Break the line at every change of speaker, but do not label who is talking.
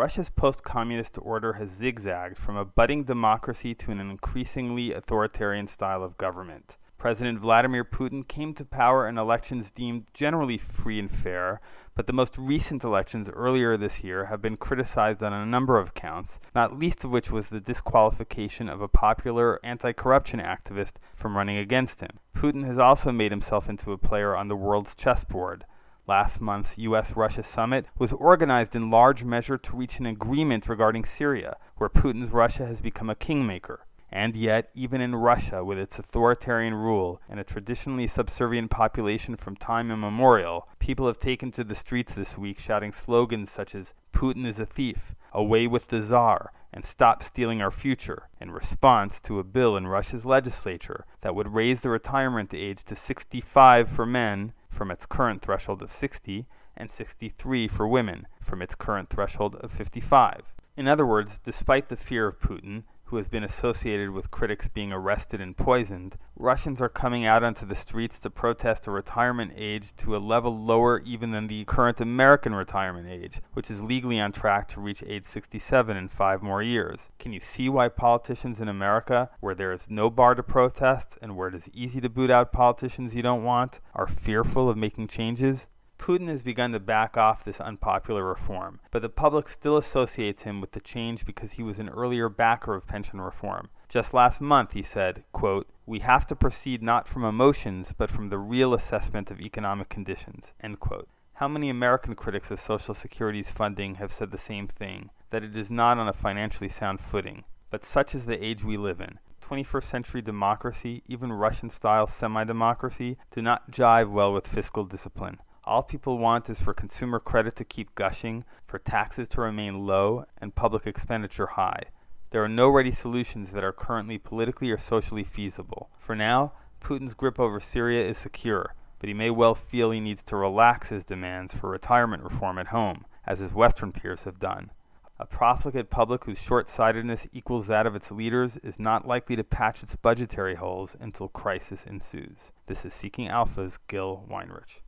Russia's post communist order has zigzagged from a budding democracy to an increasingly authoritarian style of government. President Vladimir Putin came to power in elections deemed generally free and fair, but the most recent elections earlier this year have been criticized on a number of counts, not least of which was the disqualification of a popular anti corruption activist from running against him. Putin has also made himself into a player on the world's chessboard. Last month's US Russia summit was organized in large measure to reach an agreement regarding Syria, where Putin's Russia has become a kingmaker. And yet, even in Russia, with its authoritarian rule and a traditionally subservient population from time immemorial, people have taken to the streets this week shouting slogans such as Putin is a thief, away with the Tsar, and stop stealing our future, in response to a bill in Russia's legislature that would raise the retirement age to 65 for men from its current threshold of 60 and 63 for women from its current threshold of 55. In other words, despite the fear of Putin, who has been associated with critics being arrested and poisoned, Russians are coming out onto the streets to protest a retirement age to a level lower even than the current American retirement age, which is legally on track to reach age 67 in five more years. Can you see why politicians in America, where there is no bar to protest and where it is easy to boot out politicians you don't want, are fearful of making changes? Putin has begun to back off this unpopular reform, but the public still associates him with the change because he was an earlier backer of pension reform. Just last month he said, quote, "We have to proceed not from emotions, but from the real assessment of economic conditions." End quote. How many American critics of Social Security's funding have said the same thing, that it is not on a financially sound footing? But such is the age we live in. 21st century democracy, even Russian style semi democracy, do not jive well with fiscal discipline. All people want is for consumer credit to keep gushing, for taxes to remain low, and public expenditure high. There are no ready solutions that are currently politically or socially feasible. For now, Putin's grip over Syria is secure, but he may well feel he needs to relax his demands for retirement reform at home, as his Western peers have done. A profligate public whose short sightedness equals that of its leaders is not likely to patch its budgetary holes until crisis ensues. This is Seeking Alpha's Gil Weinreich.